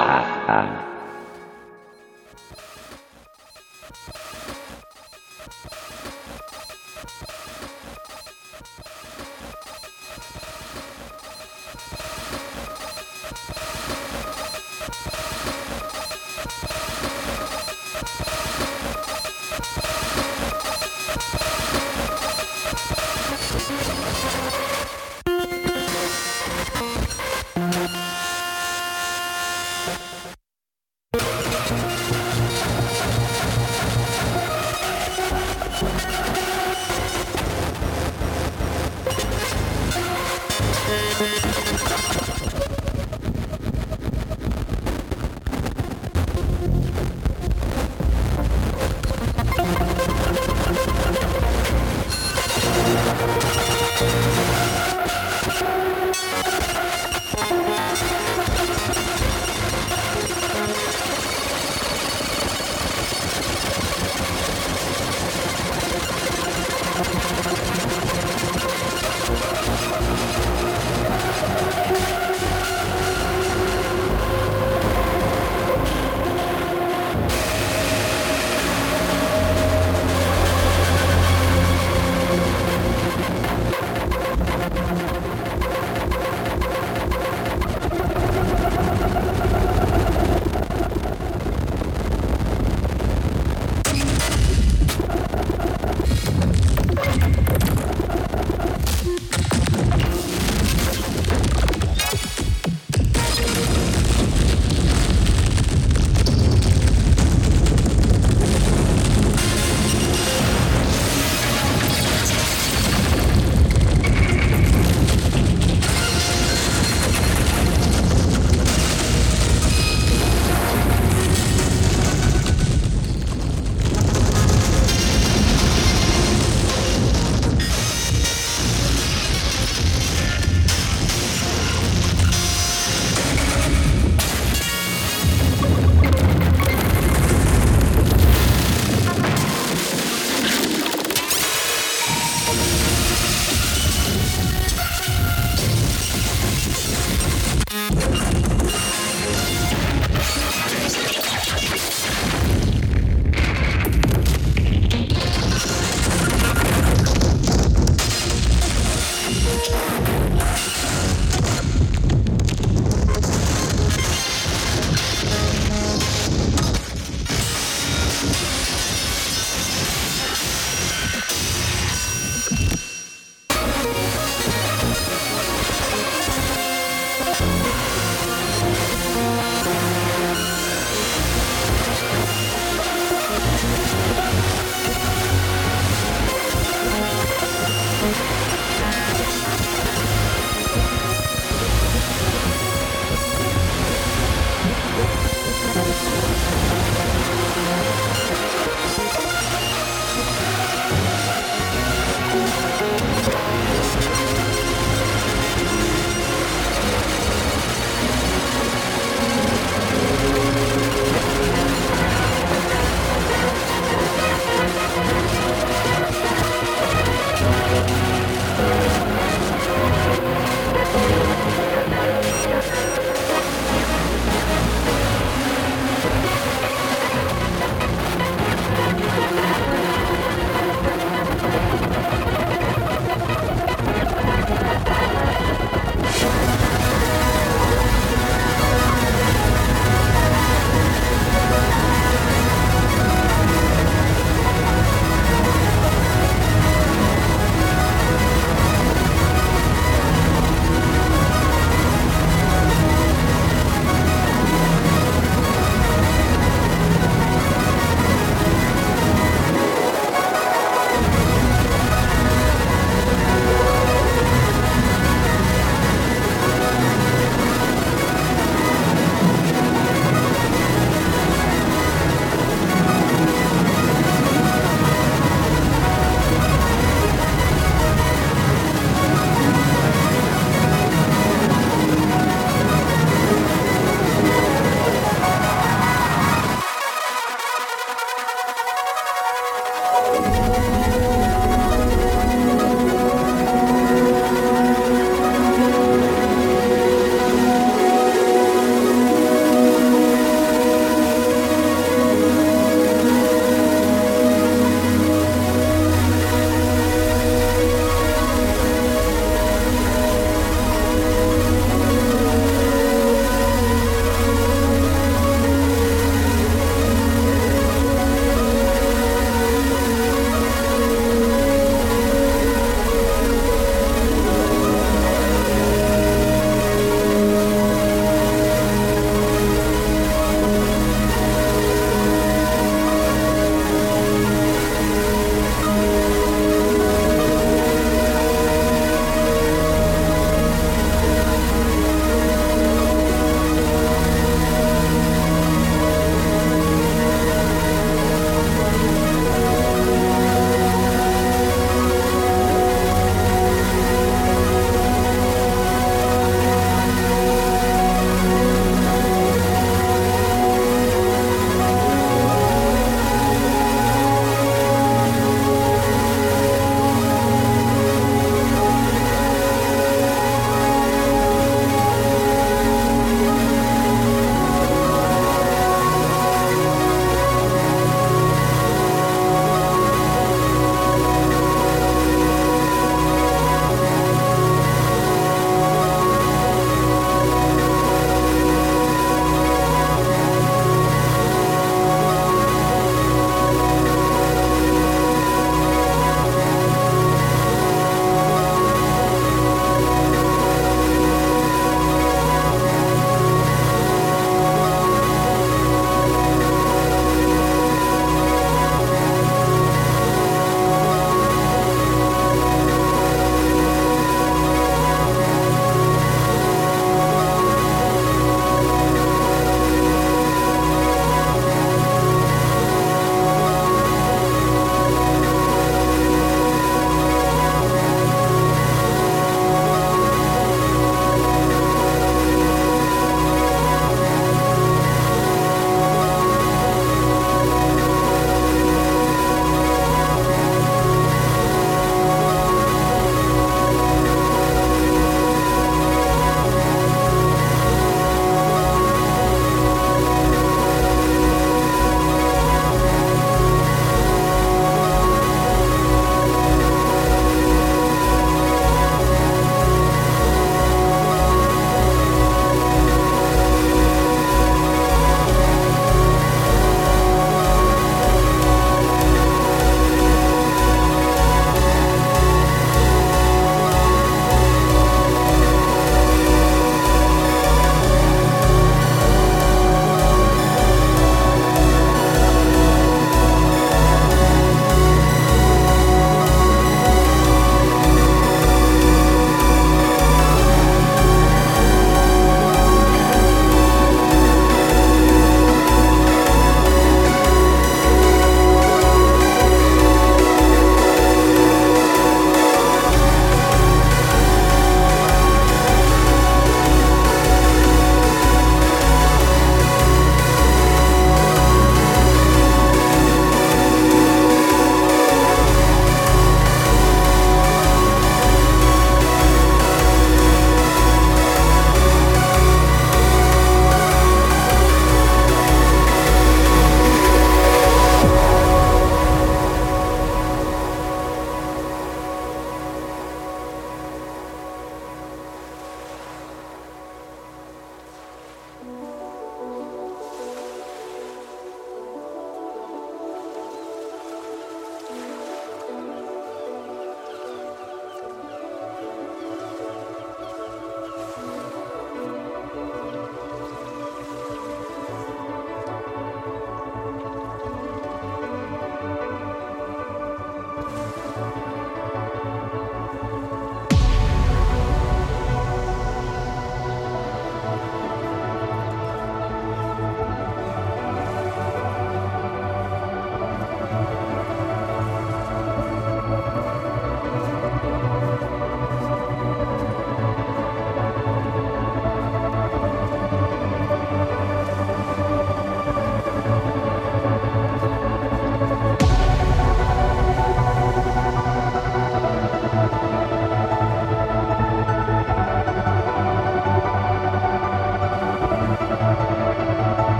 Swaha.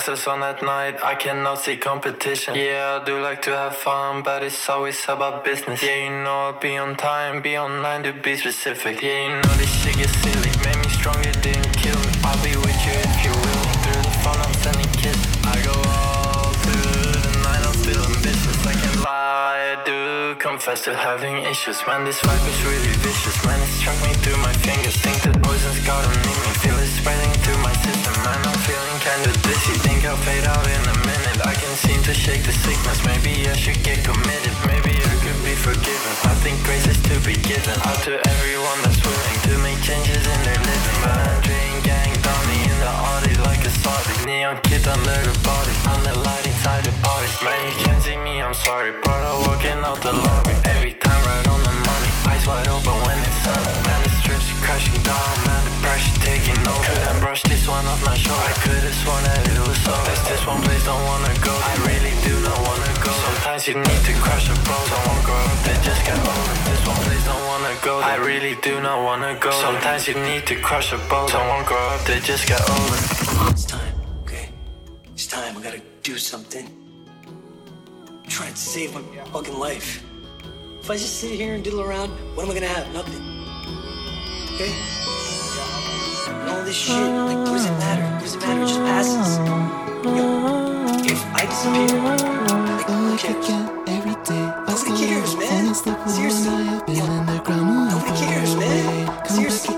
Glasses on at night, I cannot see competition. Yeah, I do like to have fun, but it's always about business. Yeah, you know I'll be on time, be online to be specific. Yeah, you know this shit gets silly, confess to having issues. Man, this vibe is really vicious. Man, it's struck me through my fingers. Think that poison's gotta make me feel it spreading through my system. Man, I'm feeling kinda dizzy. Think I'll fade out in a minute. I can seem to shake the sickness. Maybe I should get committed. Maybe I could be forgiven. I think grace is to be given out to everyone that's willing to make changes in their living. But I'm gang Donnie in the Audi like a Saudi. Neon kid under the body. On the light inside the party. Man, you can't see me, I'm sorry. But I'm walking out the lobby. Every time right on the money. Eyes wide open when it's sun. Man, the strips crashing down. Man, the pressure taking over. Couldn't brush this one off my shoulder. I could've sworn that it was so. There's this one place don't wanna go. I really do not wanna go. Sometimes you need to crush a bro. Someone grow up, they just get older. This one place don't wanna go. I really do not wanna go. Sometimes you need to crush a boat. Someone grow up, they just get older. It's time, time. I gotta do something. I'm trying to save my fucking life. If I just sit here and diddle around, what am I gonna have? Nothing. Okay? And all this shit, like, what does it matter? What does it matter? It just passes. Yo, if I disappear, like, who cares? every day. Nobody cares, man. Seriously. Nobody cares, man. Seriously.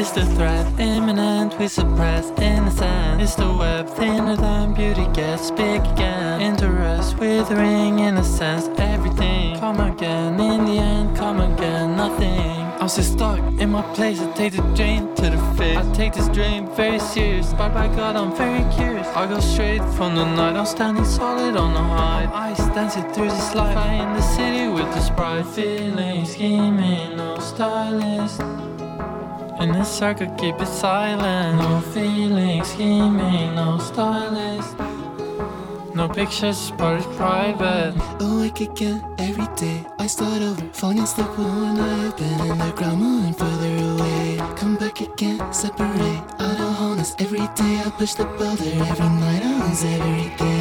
It's the threat imminent, we suppress innocence. It's the web thinner than beauty gets big again. Interest withering innocence, everything. Come again, in the end, come again, nothing. I'm still stuck in my place, I take the drain to the face. I take this dream very serious, but by God, I'm very curious. I go straight from the night, I'm standing solid on the high. Ice dancing through this life, I in the city with the sprite. Feeling, scheming, no stylist. In this circle, keep it silent. No feelings, scheming, no stylist. No pictures, but it's private. Oh, Awake again every day. I start over, falling asleep when I have been in the ground, moving further away. Come back again, separate. Out of wholeness every day. I push the boulder every night. I lose everything. I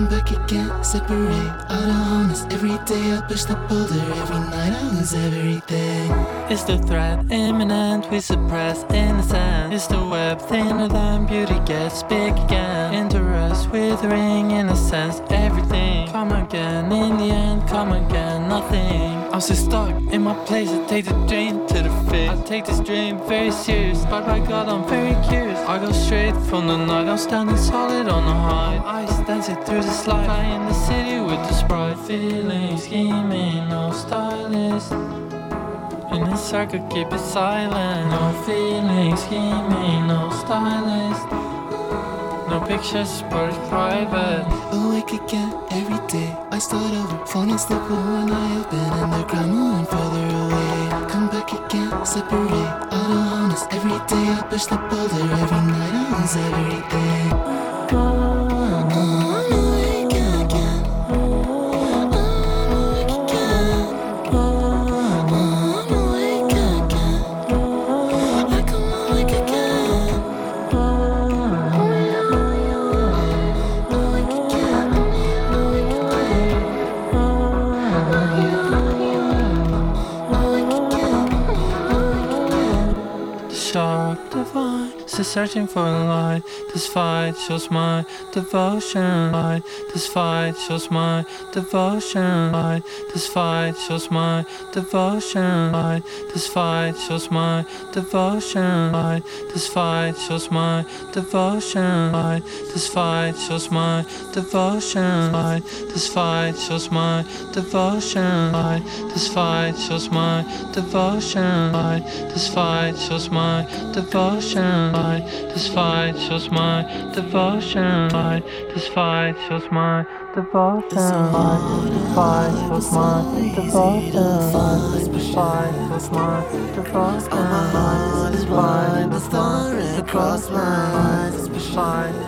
Come back again, separate. Out of wholeness every day. I push the boulder every night. I lose everything. It's the threat imminent, we suppress innocence. It's the web thinner than beauty gets big again. Interest withering innocence, everything. Come again, in the end, come again, nothing. I'm still stuck in my place, I take the dream to the face. I take this dream very serious, but by God, I'm very curious. I go straight from the night, I'm standing solid on the high. Ice dancing through the slide, fly in the city with the sprite. Feeling, scheming, no stylist. In this circle, keep it silent. No feelings, scheming, no stylist. No pictures, but private. Oh, Awake again every day. I start over, falling asleep when I open in the ground, moving further away. Come back again, separate. Out of wholeness every day. I push the boulder every night. I lose everything. I'm is searching for a light. This fight shows my devotion. Light. This fight shows my devotion. Light. This fight shows my devotion. Light. This fight shows my devotion. Light. This fight shows my devotion. Light. This fight shows my devotion. Light. This fight shows my devotion. Light. This fight shows my devotion. Light. This fight shows my devotion. Light fight, this fight shows my devotion. Fight, this fight shows my devotion. Fight, this fight shows my devotion. Fight, this fight shows my devotion. Fight, this fight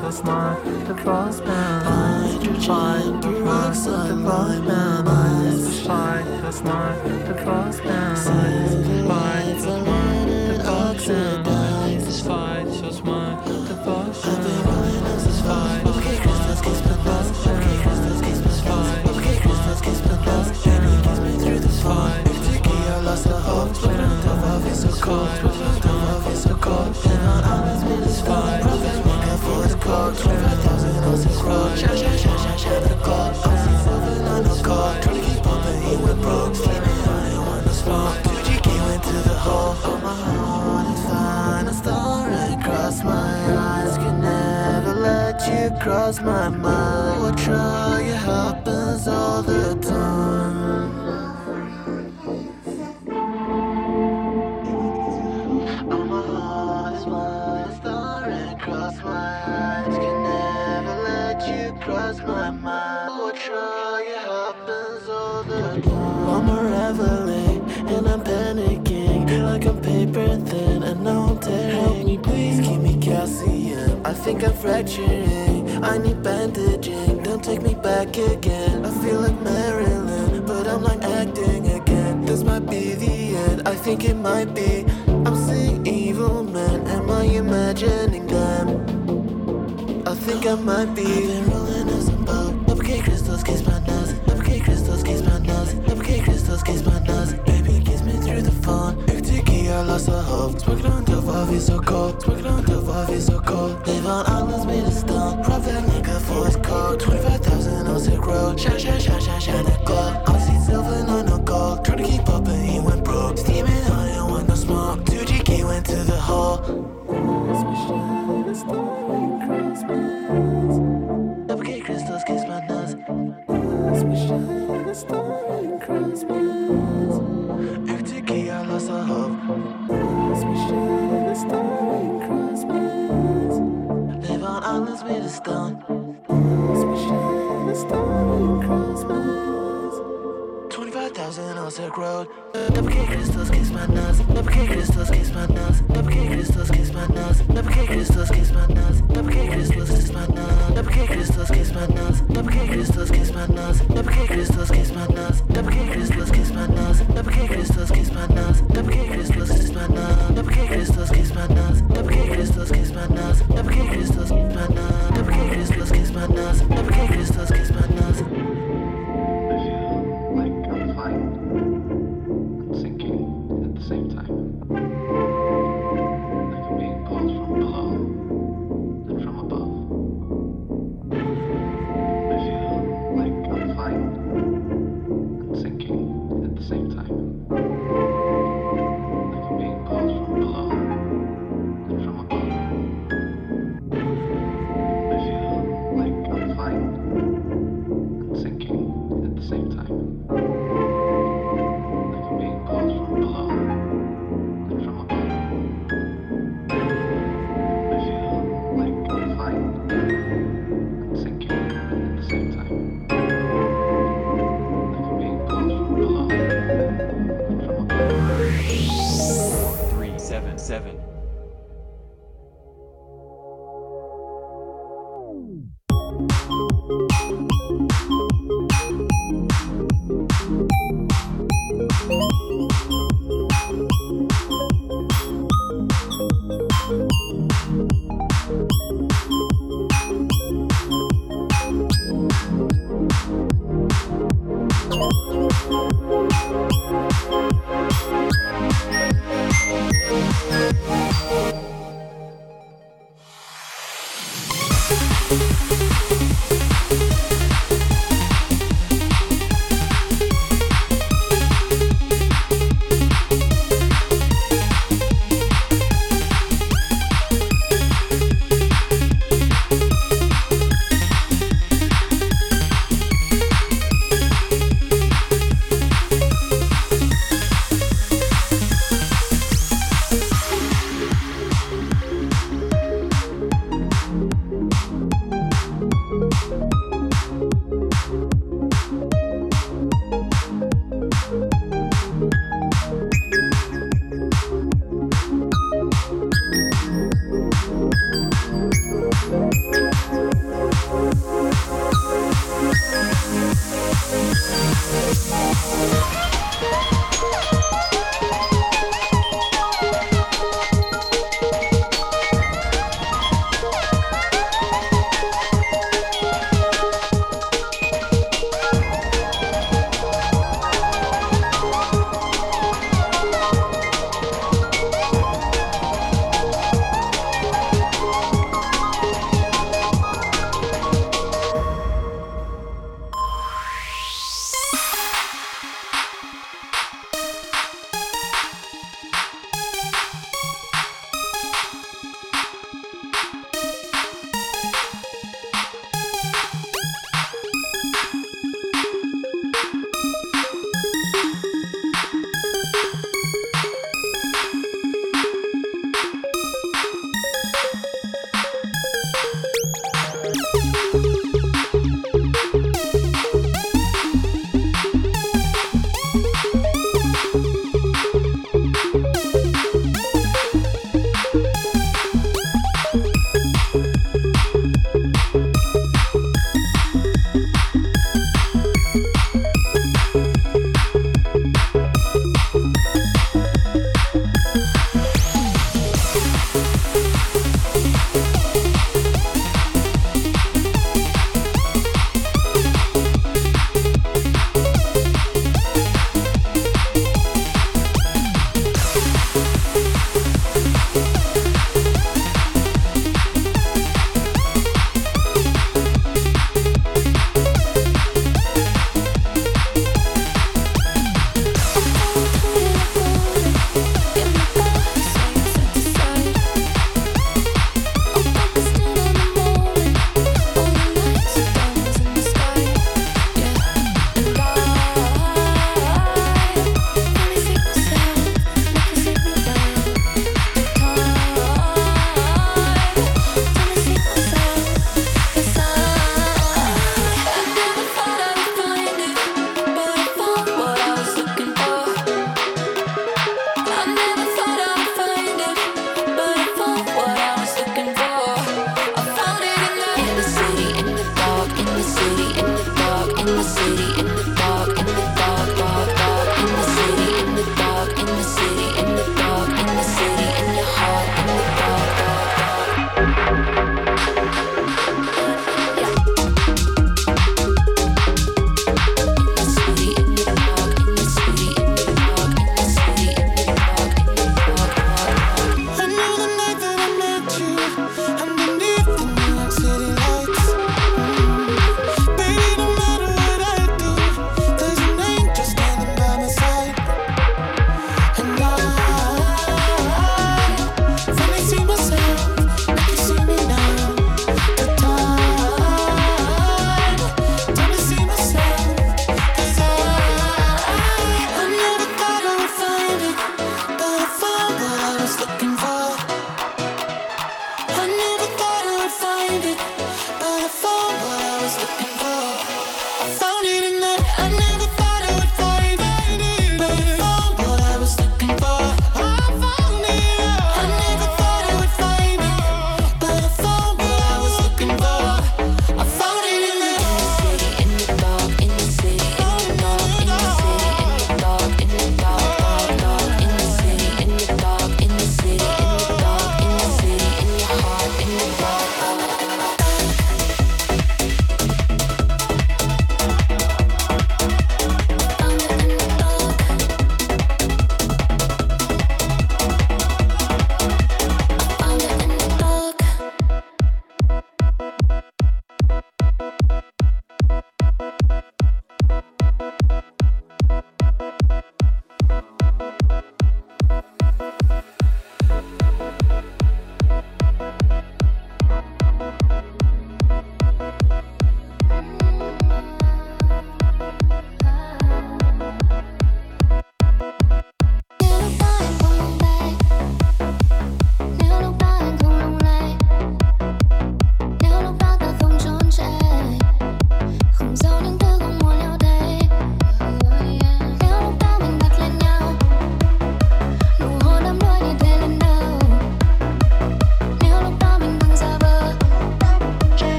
shows my devotion. Fight, this fight shows my devotion. Fight, this fight shows my devotion. Fight, this fight shows my devotion. might be